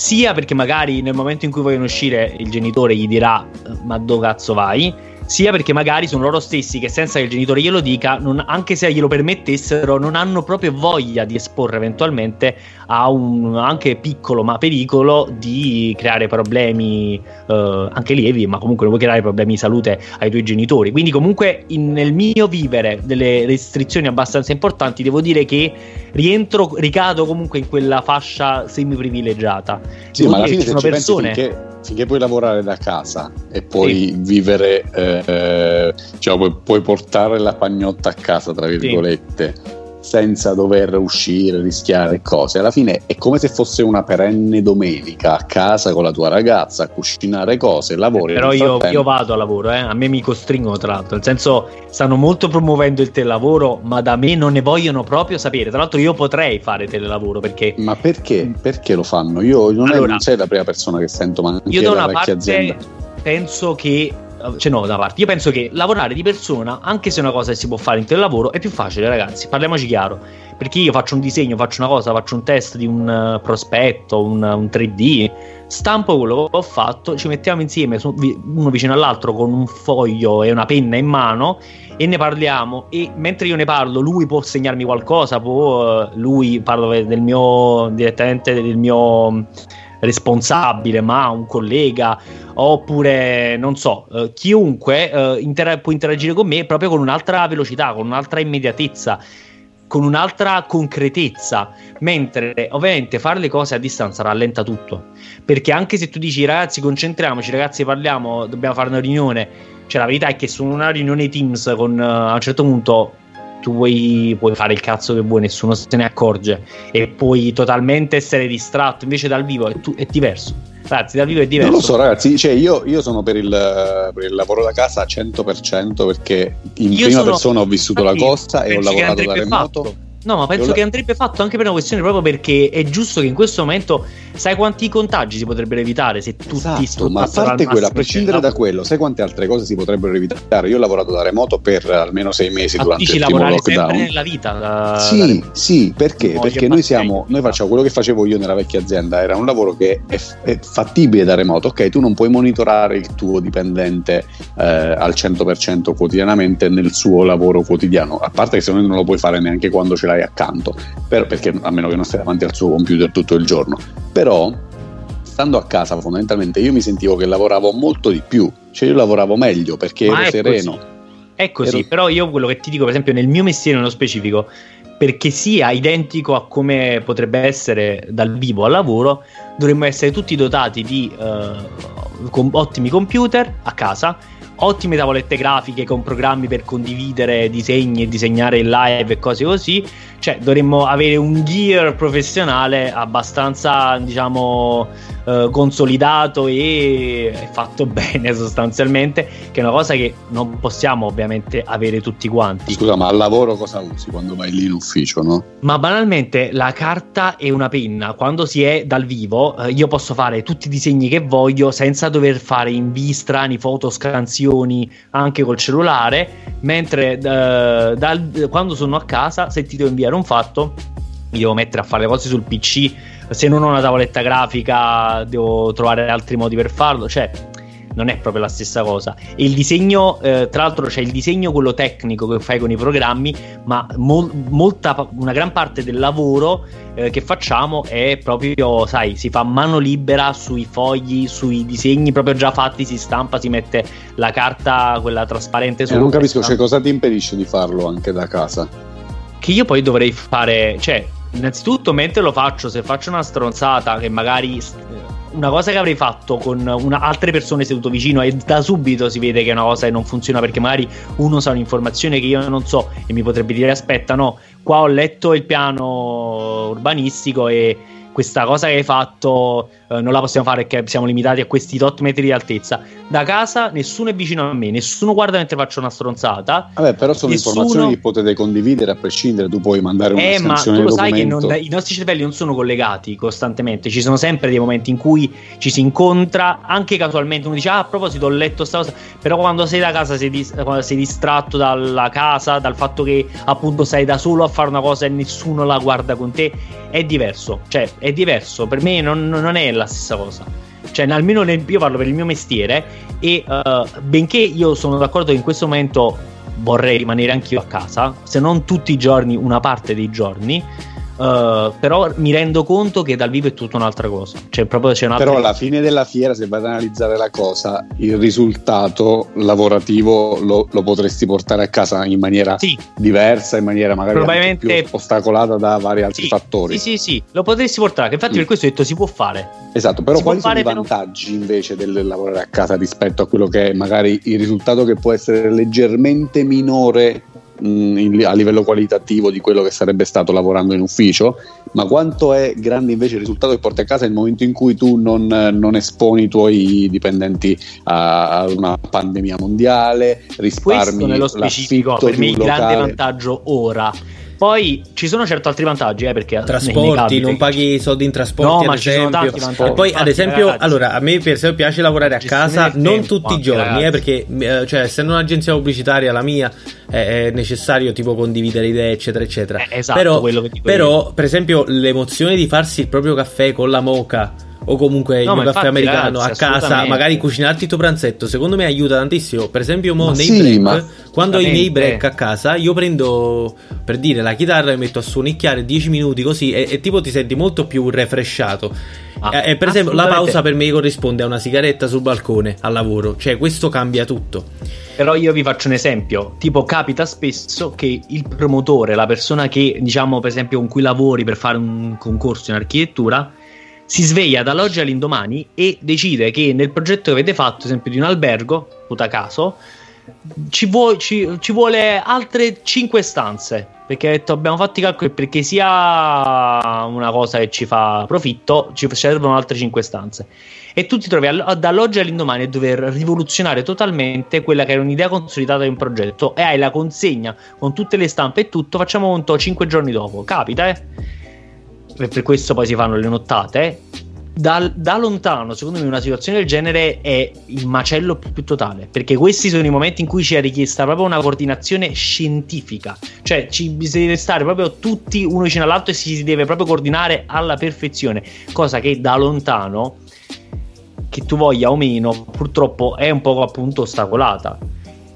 sia perché magari nel momento in cui vogliono uscire il genitore gli dirà ma dove cazzo vai sia perché magari sono loro stessi che senza che il genitore glielo dica, non, anche se glielo permettessero, non hanno proprio voglia di esporre eventualmente a un anche piccolo ma pericolo di creare problemi eh, anche lievi, ma comunque non vuoi creare problemi di salute ai tuoi genitori. Quindi comunque in, nel mio vivere delle restrizioni abbastanza importanti, devo dire che rientro, ricado comunque in quella fascia semi privilegiata. Sì, devo ma alla fine sono persone finché finché puoi lavorare da casa e puoi sì. vivere, eh, cioè puoi, puoi, portare la pagnotta a casa, tra virgolette, sì senza dover uscire, rischiare cose. Alla fine è come se fosse una perenne domenica a casa con la tua ragazza a cucinare cose, lavori. Però io, io, vado a lavoro, eh? a me mi costringono tra l'altro, nel senso stanno molto promuovendo il telelavoro, ma da me non ne vogliono proprio sapere. Tra l'altro io potrei fare telelavoro perché... Ma perché? Perché lo fanno? Io non, allora, è, non sei la prima persona che sento, ma anche io da una parte azienda. penso che cioè no, da parte. Io penso che lavorare di persona, anche se è una cosa che si può fare in telelavoro, è più facile, ragazzi. Parliamoci chiaro. Perché io faccio un disegno, faccio una cosa, faccio un test di un uh, prospetto, un, un 3D, stampo quello che ho fatto, ci mettiamo insieme uno vicino all'altro con un foglio e una penna in mano e ne parliamo. E mentre io ne parlo, lui può segnarmi qualcosa, può, uh, lui parlo del mio direttamente del mio responsabile, ma un collega, oppure non so, eh, chiunque eh, inter- può interagire con me proprio con un'altra velocità, con un'altra immediatezza con un'altra concretezza, mentre ovviamente fare le cose a distanza rallenta tutto, perché anche se tu dici ragazzi concentriamoci, ragazzi parliamo, dobbiamo fare una riunione, cioè la verità è che su una riunione Teams con uh, a un certo punto tu puoi, puoi, fare il cazzo che vuoi, nessuno se ne accorge e puoi totalmente essere distratto. Invece dal vivo è, tu, è diverso. Ragazzi, dal vivo è diverso. Non lo so, ragazzi. Cioè, io, io sono per il, per il, lavoro da casa al 100% perché in io prima persona ho vissuto la cosa e ho lavorato da remoto. Fatto No, ma penso che andrebbe fatto anche per una questione proprio perché è giusto che in questo momento sai quanti contagi si potrebbero evitare se tutti esatto, ma a parte quello, a prescindere da quello, sai quante altre cose si potrebbero evitare? Io ho lavorato da remoto per almeno sei mesi ma durante il primo lockdown. sempre nella vita. Da, sì, da... sì, perché? No, perché noi siamo, noi facciamo quello che facevo io nella vecchia azienda, era un lavoro che è, è fattibile da remoto, ok? Tu non puoi monitorare il tuo dipendente eh, al 100% quotidianamente nel suo lavoro quotidiano, a parte che se no non lo puoi fare neanche quando ce l'hai accanto, però, perché a meno che non stai davanti al suo computer tutto il giorno. Però, stando a casa, fondamentalmente io mi sentivo che lavoravo molto di più, cioè io lavoravo meglio perché Ma ero sereno. Così. È così, ero... però io quello che ti dico, per esempio, nel mio mestiere nello specifico, perché sia identico a come potrebbe essere dal vivo al lavoro, dovremmo essere tutti dotati di uh, ottimi computer a casa ottime tavolette grafiche con programmi per condividere disegni e disegnare in live e cose così. Cioè, dovremmo avere un gear professionale abbastanza, diciamo, eh, consolidato e fatto bene sostanzialmente, che è una cosa che non possiamo ovviamente avere tutti quanti. Scusa, ma al lavoro cosa usi quando vai lì in ufficio, no? Ma banalmente la carta e una penna, quando si è dal vivo, eh, io posso fare tutti i disegni che voglio senza dover fare invii strani, foto, scansioni anche col cellulare, mentre uh, dal, quando sono a casa, se ti devo inviare un fatto, mi devo mettere a fare le cose sul PC. Se non ho una tavoletta grafica, devo trovare altri modi per farlo. Cioè, non è proprio la stessa cosa. E il disegno, eh, tra l'altro, c'è il disegno quello tecnico che fai con i programmi, ma mol- molta, una gran parte del lavoro eh, che facciamo è proprio, sai, si fa mano libera sui fogli, sui disegni proprio già fatti, si stampa, si mette la carta, quella trasparente su. Eh, non capisco, cioè, cosa ti impedisce di farlo anche da casa? Che io poi dovrei fare, cioè, innanzitutto mentre lo faccio, se faccio una stronzata che magari una cosa che avrei fatto con una, altre persone seduto vicino e da subito si vede che è una cosa che non funziona perché magari uno sa un'informazione che io non so e mi potrebbe dire aspetta no, qua ho letto il piano urbanistico e questa cosa che hai fatto eh, non la possiamo fare perché siamo limitati a questi tot metri di altezza. Da casa nessuno è vicino a me, nessuno guarda mentre faccio una stronzata. Vabbè, però sono nessuno... informazioni che potete condividere a prescindere, tu puoi mandare una eh, ma tu lo sai che non, i nostri cervelli non sono collegati costantemente, ci sono sempre dei momenti in cui ci si incontra, anche casualmente uno dice ah a proposito ho letto sta cosa, però quando sei da casa sei, dis- sei distratto dalla casa, dal fatto che appunto sei da solo a fare una cosa e nessuno la guarda con te, è diverso, cioè è diverso, per me non, non è la stessa cosa. cioè almeno nel, io parlo per il mio mestiere e uh, benché io sono d'accordo che in questo momento vorrei rimanere anch'io a casa, se non tutti i giorni, una parte dei giorni, Uh, però mi rendo conto che dal vivo è tutta un'altra cosa. Cioè, proprio c'è un'altra però alla fine della fiera, se vai ad analizzare la cosa, il risultato lavorativo lo, lo potresti portare a casa in maniera sì. diversa, in maniera magari Probabilmente... più ostacolata da vari altri sì, fattori. Sì, sì, sì, lo potresti portare. Infatti, mm. per questo ho detto si può fare. Esatto, però si quali sono i vantaggi però... invece del lavorare a casa rispetto a quello che è magari il risultato che può essere leggermente minore in, a livello qualitativo di quello che sarebbe stato lavorando in ufficio, ma quanto è grande invece il risultato che porti a casa nel momento in cui tu non, non esponi i tuoi dipendenti a, a, una pandemia mondiale, risparmi Questo nello specifico per me il grande vantaggio ora poi ci sono certo altri vantaggi, eh, perché trasporti, non paghi soldi in trasporti, no, ad esempio. E poi, ad esempio, ragazzi, allora, a me per esempio piace lavorare a casa non tutti i giorni, eh, perché eh, cioè, essendo un'agenzia pubblicitaria la mia è necessario tipo condividere idee, eccetera, eccetera. Eh, esatto, però, però per esempio, l'emozione di farsi il proprio caffè con la moca o comunque no, il mio caffè americano ragazzi, a casa, magari cucinarti il tuo pranzetto, secondo me aiuta tantissimo. Per esempio, mo, nei sì, break, quando ho i miei break a casa, io prendo per dire la chitarra e metto a suonicchiare 10 minuti così e, e tipo ti senti molto più refresciato. Ah, e, per esempio, la pausa per me corrisponde a una sigaretta sul balcone al lavoro, cioè questo cambia tutto. Però io vi faccio un esempio, tipo capita spesso che il promotore, la persona che diciamo per esempio con cui lavori per fare un concorso in architettura, si sveglia dall'oggi all'indomani e decide che nel progetto che avete fatto, esempio di un albergo, puta caso, ci, vuo, ci, ci vuole altre 5 stanze. Perché detto abbiamo fatto i calcoli perché sia una cosa che ci fa profitto, ci servono altre 5 stanze. E tu ti trovi all- dall'oggi all'indomani a dover rivoluzionare totalmente quella che era un'idea consolidata di un progetto e hai la consegna con tutte le stampe e tutto, facciamo conto 5 giorni dopo. Capita, eh? Per questo poi si fanno le nottate. Da, da, lontano, secondo me, una situazione del genere è il macello più, più, totale. Perché questi sono i momenti in cui ci è richiesta proprio una coordinazione scientifica. Cioè, ci si deve stare proprio tutti uno vicino all'altro e si deve proprio coordinare alla perfezione. Cosa che da lontano, che tu voglia o meno, purtroppo è un po' appunto ostacolata.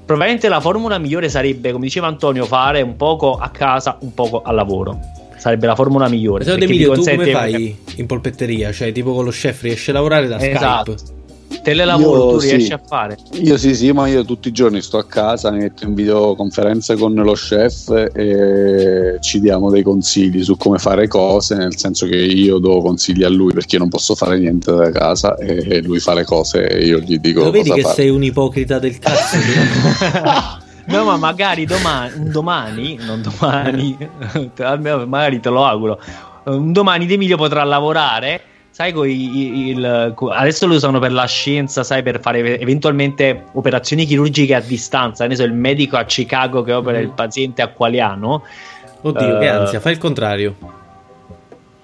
Probabilmente la formula migliore sarebbe, come diceva Antonio, fare un poco a casa, un poco al lavoro sarebbe la formula migliore. Secondo Emilio, tu come fai in polpetteria? Cioè, tipo con lo chef riesci a lavorare da esatto. Skype? Telelavoro io, tu riesci sì. a fare? Io sì, sì, ma io tutti i giorni sto a casa, mi metto in videoconferenza con lo chef e ci diamo dei consigli su come fare cose, nel senso che io do consigli a lui perché io non posso fare niente da casa e lui fa le cose e io gli dico... Lo vedi che fare. sei un ipocrita del cazzo? No, ma magari domani, domani non domani, magari te lo auguro. Un domani D'Emilio potrà lavorare. Sai, il, il, adesso lo usano per la scienza, sai, per fare eventualmente operazioni chirurgiche a distanza. Ne so, il medico a Chicago che opera il mm. paziente a Qualiano. Oddio, uh, che ansia, fai il contrario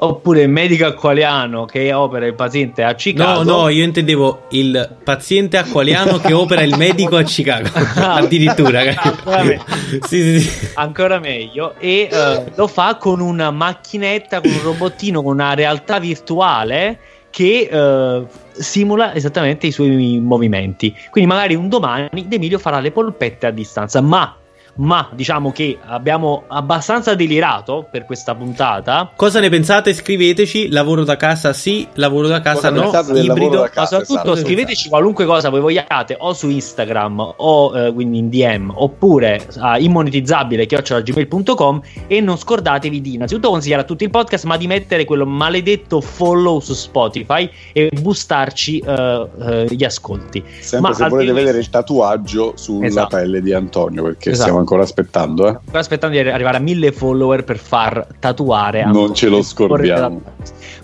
oppure il medico acqualiano che opera il paziente a Chicago. No, no, io intendevo il paziente acqualiano che opera il medico a Chicago. Ah, Addirittura, ancora, meglio. sì, sì, sì. ancora meglio. E uh, lo fa con una macchinetta, con un robottino, con una realtà virtuale che uh, simula esattamente i suoi movimenti. Quindi magari un domani D'Emilio farà le polpette a distanza, ma ma diciamo che abbiamo abbastanza delirato per questa puntata. Cosa ne pensate? Scriveteci. Lavoro da casa sì, lavoro da casa cosa no, ibrido. Ma soprattutto esatto. scriveteci qualunque cosa voi vogliate o su Instagram o eh, quindi in DM oppure a immonetizzabile gmail.com e non scordatevi di innanzitutto consigliare a tutti il podcast ma di mettere quello maledetto follow su Spotify e boostarci uh, uh, gli ascolti. Sempre ma se volete vedere il tatuaggio sulla esatto. pelle di Antonio perché esatto. stiamo ancora aspettando. Eh? Ancora aspettando di arrivare a mille follower per far tatuare. Non ce lo scordiamo.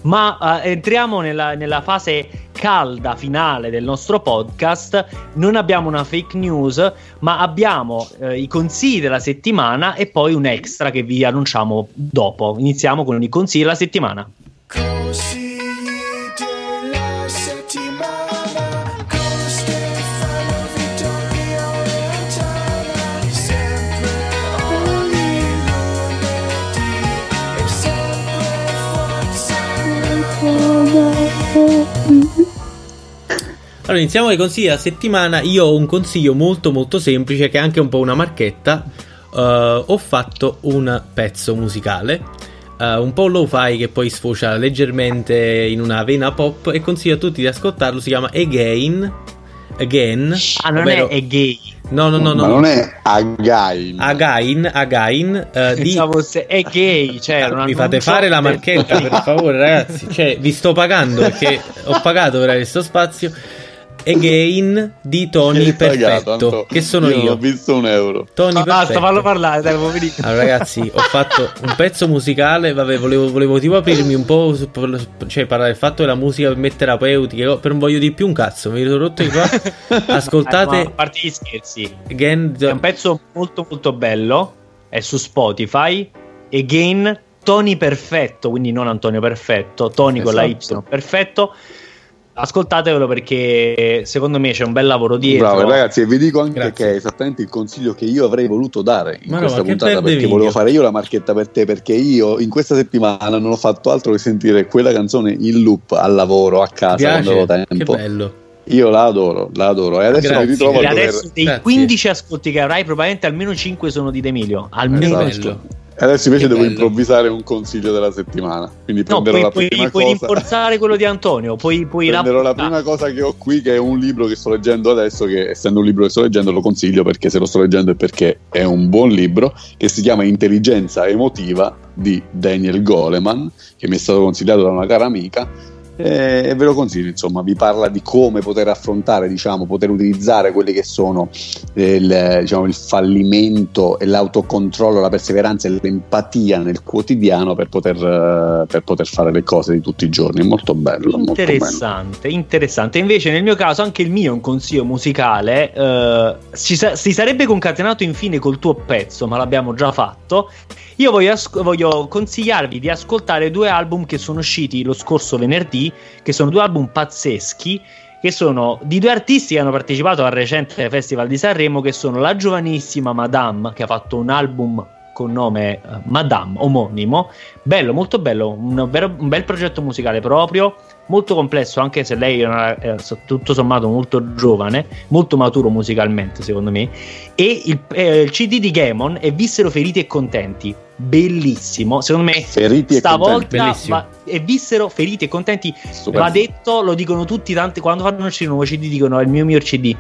Ma uh, entriamo nella, nella fase calda finale del nostro podcast. Non abbiamo una fake news, ma abbiamo eh, i consigli della settimana e poi un extra che vi annunciamo dopo. Iniziamo con i consigli della settimana. Allora, iniziamo con i consigli della settimana. Io ho un consiglio molto molto semplice che è anche un po' una marchetta. Uh, ho fatto un pezzo musicale, uh, un po' low-fi che poi sfocia leggermente in una vena pop e consiglio a tutti di ascoltarlo. Si chiama Again. Again. Ah, non ovvero... è, gay. No, no, no, no. Ma non è Again. Again, Again. Uh, di... Pensavo se è gay. Cioè, Mi fate fare la marchetta, per favore, ragazzi. Cioè, vi sto pagando perché ho pagato per questo spazio. Again di Tony Perfetto. Che sono io. io. ho visto un euro. Tony ah, Basta, fallo parlare, dai, allora, ragazzi, ho fatto un pezzo musicale. Vabbè, volevo, volevo tipo aprirmi un po'. Su, cioè, parlare del fatto della musica per me terapeutica. Per non voglio di più un cazzo. Mi sono rotto di qua. Ascoltate. a parte gli scherzi, Again, è un pezzo molto, molto bello. È su Spotify. Again, Tony Perfetto, quindi non Antonio Perfetto. Tony esatto. con la Y esatto. perfetto ascoltatevelo perché secondo me c'è un bel lavoro dietro. Bravo ragazzi, e vi dico anche Grazie. che è esattamente il consiglio che io avrei voluto dare in ma questa no, puntata perché video. volevo fare io la marchetta per te perché io in questa settimana non ho fatto altro che sentire quella canzone in loop al lavoro, a casa, quando avevo tempo. Che bello. Io la adoro, la adoro. E adesso Grazie. mi ritrovo e adesso dei Grazie. 15 ascolti che avrai, probabilmente almeno 5 sono di Emilio. Almeno esatto. Adesso invece che devo bello. improvvisare un consiglio della settimana. Quindi no, prenderò puoi, la puoi, prima puoi cosa. rinforzare quello di Antonio. Poi, poi prenderò la prima cosa che ho qui, che è un libro che sto leggendo adesso. Che essendo un libro che sto leggendo, lo consiglio perché se lo sto leggendo è perché è un buon libro. Che si chiama Intelligenza emotiva di Daniel Goleman, che mi è stato consigliato da una cara amica e, e ve lo consiglio, insomma, vi parla di come poter affrontare, diciamo, poter utilizzare quelli che sono il, diciamo, il fallimento e l'autocontrollo, la perseveranza e l'empatia nel quotidiano per poter, per poter fare le cose di tutti i giorni. Molto bello. Interessante, molto bello. interessante. Invece, nel mio caso, anche il mio è un consiglio musicale. Eh, si, si sarebbe concatenato infine col tuo pezzo, ma l'abbiamo già fatto. Io voglio, as- voglio, consigliarvi di ascoltare due album che sono usciti lo scorso venerdì, che sono due album pazzeschi, che sono di due artisti che hanno partecipato al recente Festival di Sanremo, che sono la giovanissima Madame, che ha fatto un album con nome uh, Madame, omonimo, bello, molto bello, un, vero, un bel progetto musicale proprio, molto complesso, anche se lei è tutto sommato molto giovane, molto maturo musicalmente, secondo me. E il, eh, il CD di Gamon è Vissero feriti e contenti. Bellissimo, secondo me feriti stavolta va, e vissero feriti e contenti. Super. Va detto, lo dicono tutti, tanti, quando fanno un nuovo CD dicono è il mio miglior CD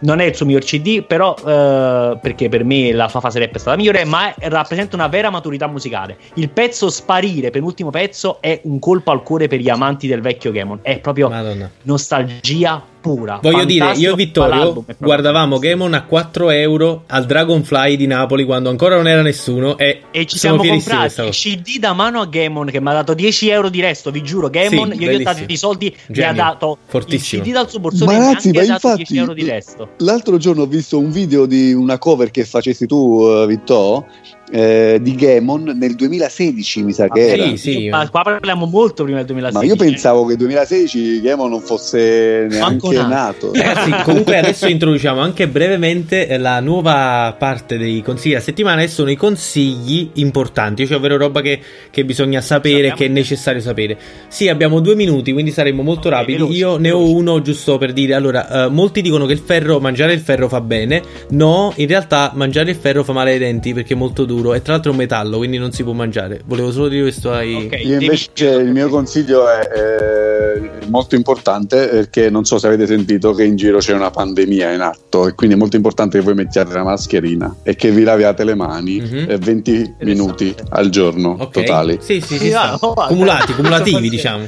non è il suo miglior CD, però eh, perché per me la sua fase rap è stata migliore, ma rappresenta una vera maturità musicale. Il pezzo Sparire, penultimo pezzo, è un colpo al cuore per gli amanti del vecchio Gamon. È proprio Madonna. nostalgia pura. Voglio dire, io e Vittorio guardavamo Gamon a 4 euro al Dragonfly di Napoli quando ancora non era nessuno e, e ci siamo comprati il CD da mano a Gamon che mi ha dato 10 euro di resto, vi giuro, Gamon, sì, io gli ho dato i soldi, Genio. mi ha dato Fortissimo. il CD dal suo borsone ma ragazzi, ma infatti, 10 euro di resto. L'altro giorno ho visto un video di una cover che facessi tu, uh, Vittorio eh, di Gamon nel 2016 mi sa che ah, era. sì, sì. Ma qua parliamo molto prima del 2016 ma io pensavo che nel 2016 Gamon non fosse neanche nato, nato. Ragazzi, comunque adesso introduciamo anche brevemente la nuova parte dei consigli a settimana e sono i consigli importanti cioè ovvero roba che, che bisogna sapere che è necessario sapere. Sì abbiamo due minuti quindi saremo molto okay, rapidi. veloci, io ne ho uno giusto per dire. Allora uh, molti dicono che il ferro mangiare il ferro fa bene. No in realtà mangiare il ferro fa male ai denti perché è molto duro duro e tra l'altro è un metallo, quindi non si può mangiare. Volevo solo dire questo ai... Okay, Io invece devi... il mio consiglio è, è, molto importante perché non so se avete sentito che in giro c'è una pandemia in atto e quindi è molto importante che voi mettiate la mascherina e che vi laviate le mani mm-hmm. 20 minuti al giorno okay. totali. Sì, sì, sì, ah, cumulati, cumulativi diciamo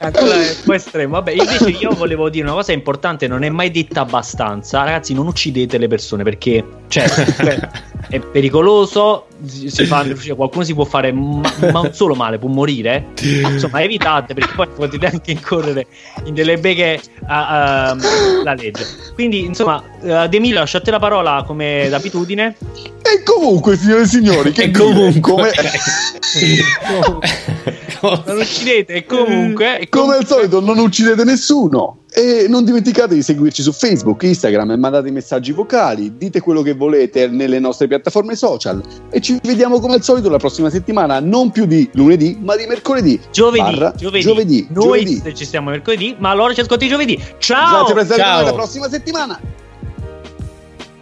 ancora è un po' estremo. Vabbè, invece io volevo dire una cosa importante, non è mai detta abbastanza. Ragazzi, non uccidete le persone perché cioè, è pericoloso. Si fa, qualcuno si può fare, ma, ma non solo male, può morire. Insomma, evitate perché poi potete anche incorrere in delle beghe a, a, la legge. Quindi, insomma, uh, Demilo, lasciate la parola come d'abitudine. E comunque, signore e signori, che e comunque. Come... non uccidete, e comunque, e comunque. Come al solito, non uccidete nessuno. E non dimenticate di seguirci su Facebook, Instagram e mandate messaggi vocali, dite quello che volete nelle nostre piattaforme social e ci vediamo come al solito la prossima settimana, non più di lunedì, ma di mercoledì. Giovedì, giovedì. giovedì. Noi giovedì. ci siamo mercoledì, ma allora ci ascolti giovedì. Ciao! Grazie per essere con Ciao. noi la prossima settimana.